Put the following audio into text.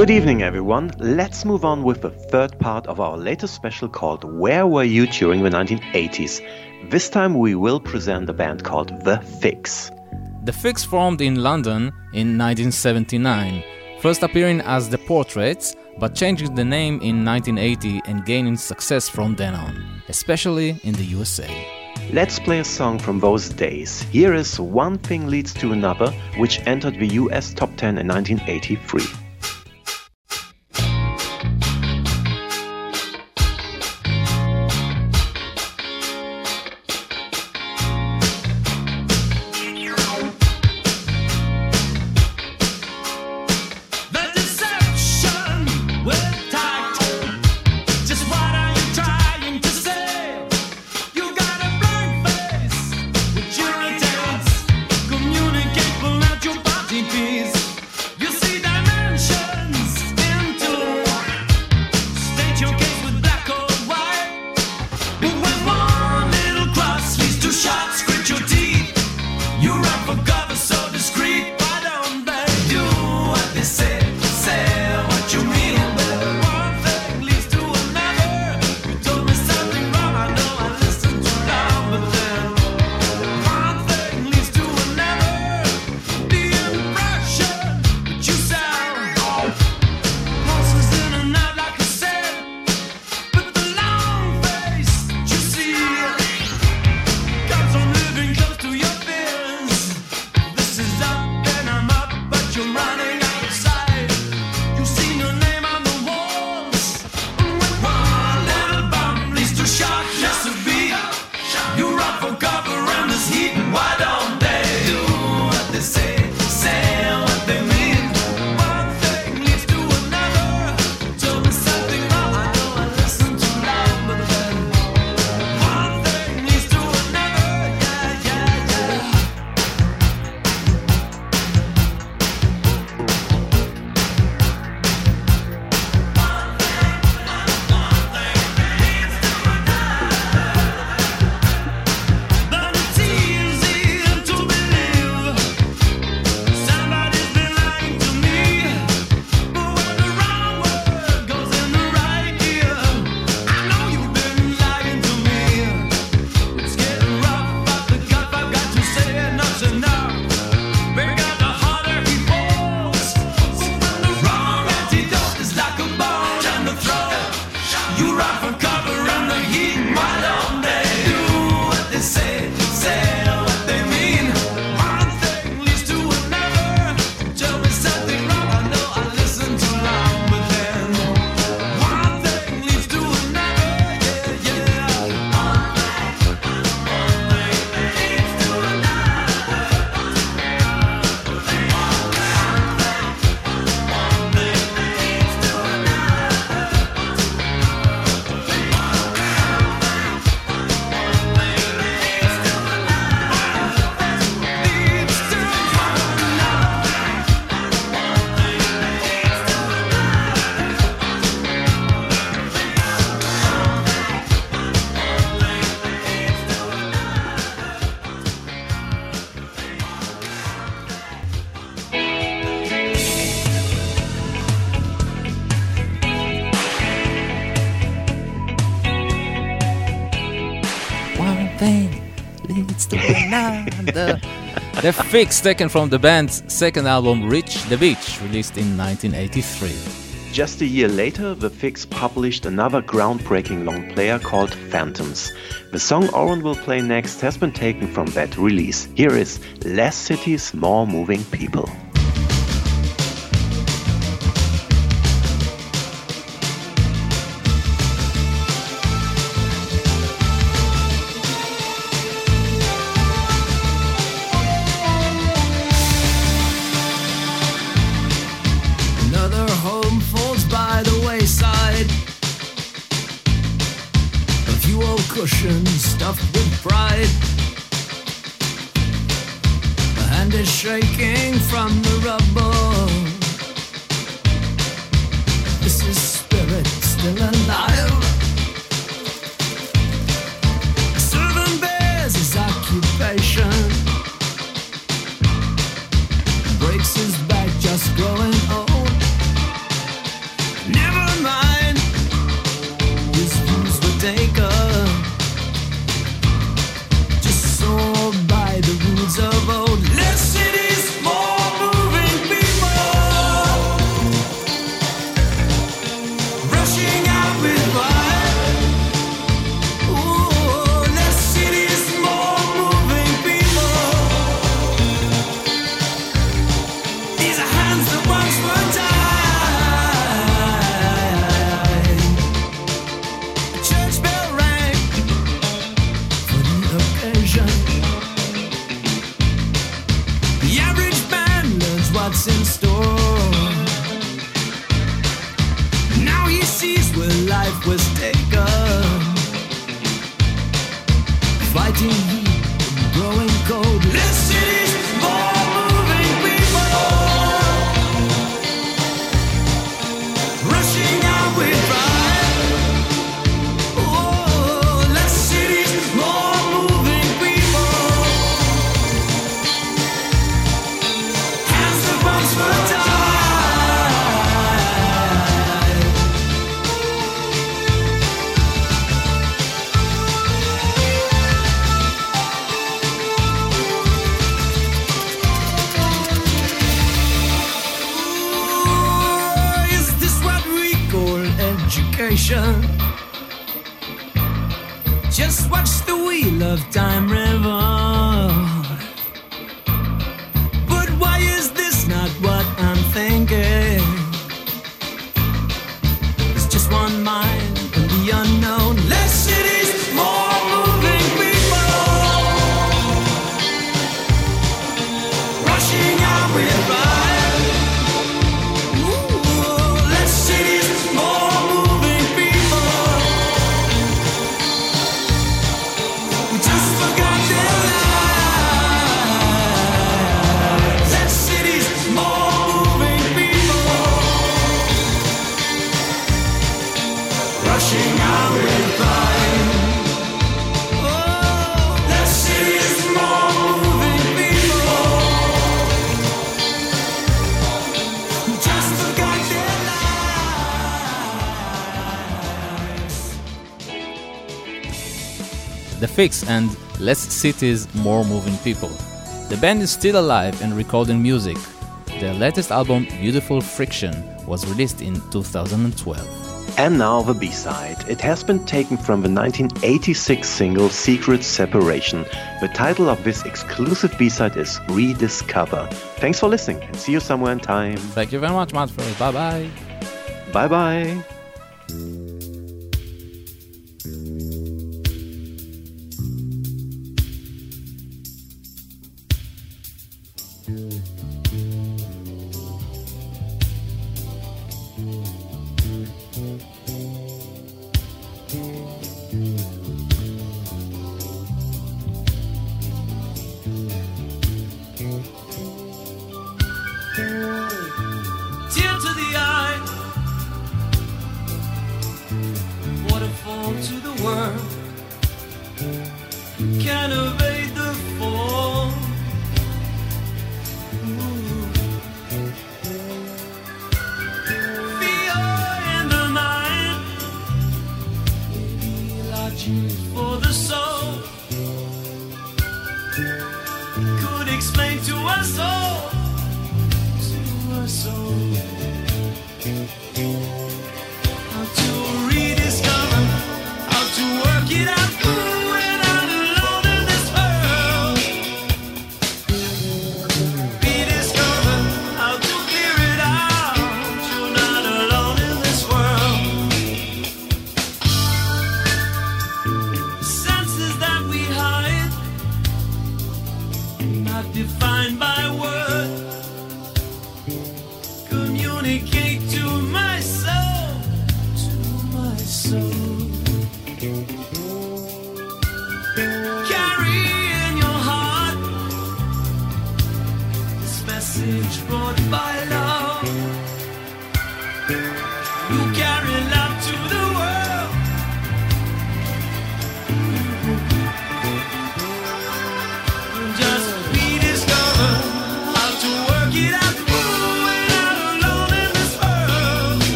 Good evening, everyone. Let's move on with the third part of our latest special called Where Were You During the 1980s? This time we will present a band called The Fixx. The Fixx formed in London in 1979, first appearing as The Portraits, but changing the name in 1980 and gaining success from then on, especially in the USA. Let's play a song from those days. Here is One Thing Leads to Another, which entered the US Top 10 in 1983. Uh, the fixx taken from the band's second album Reach the Beach, released in 1983. Just a year later, The Fixx published another groundbreaking long player called Phantoms. The song Oren will play next has been taken from that release. Here is Less Cities, More Moving People. shaking from the rubble. Just watch the wheel of time revolve. The Fixx, and Less Cities, More Moving People. The band is still alive and recording music. Their latest album, Beautiful Friction, was released in 2012. And now the B-side. It has been taken from the 1986 single Secret Separation. The title of this exclusive B-side is Rediscover. Thanks for listening and see you somewhere in time. Thank you very much, Matt. Bye-bye. Bye-bye. defined by words.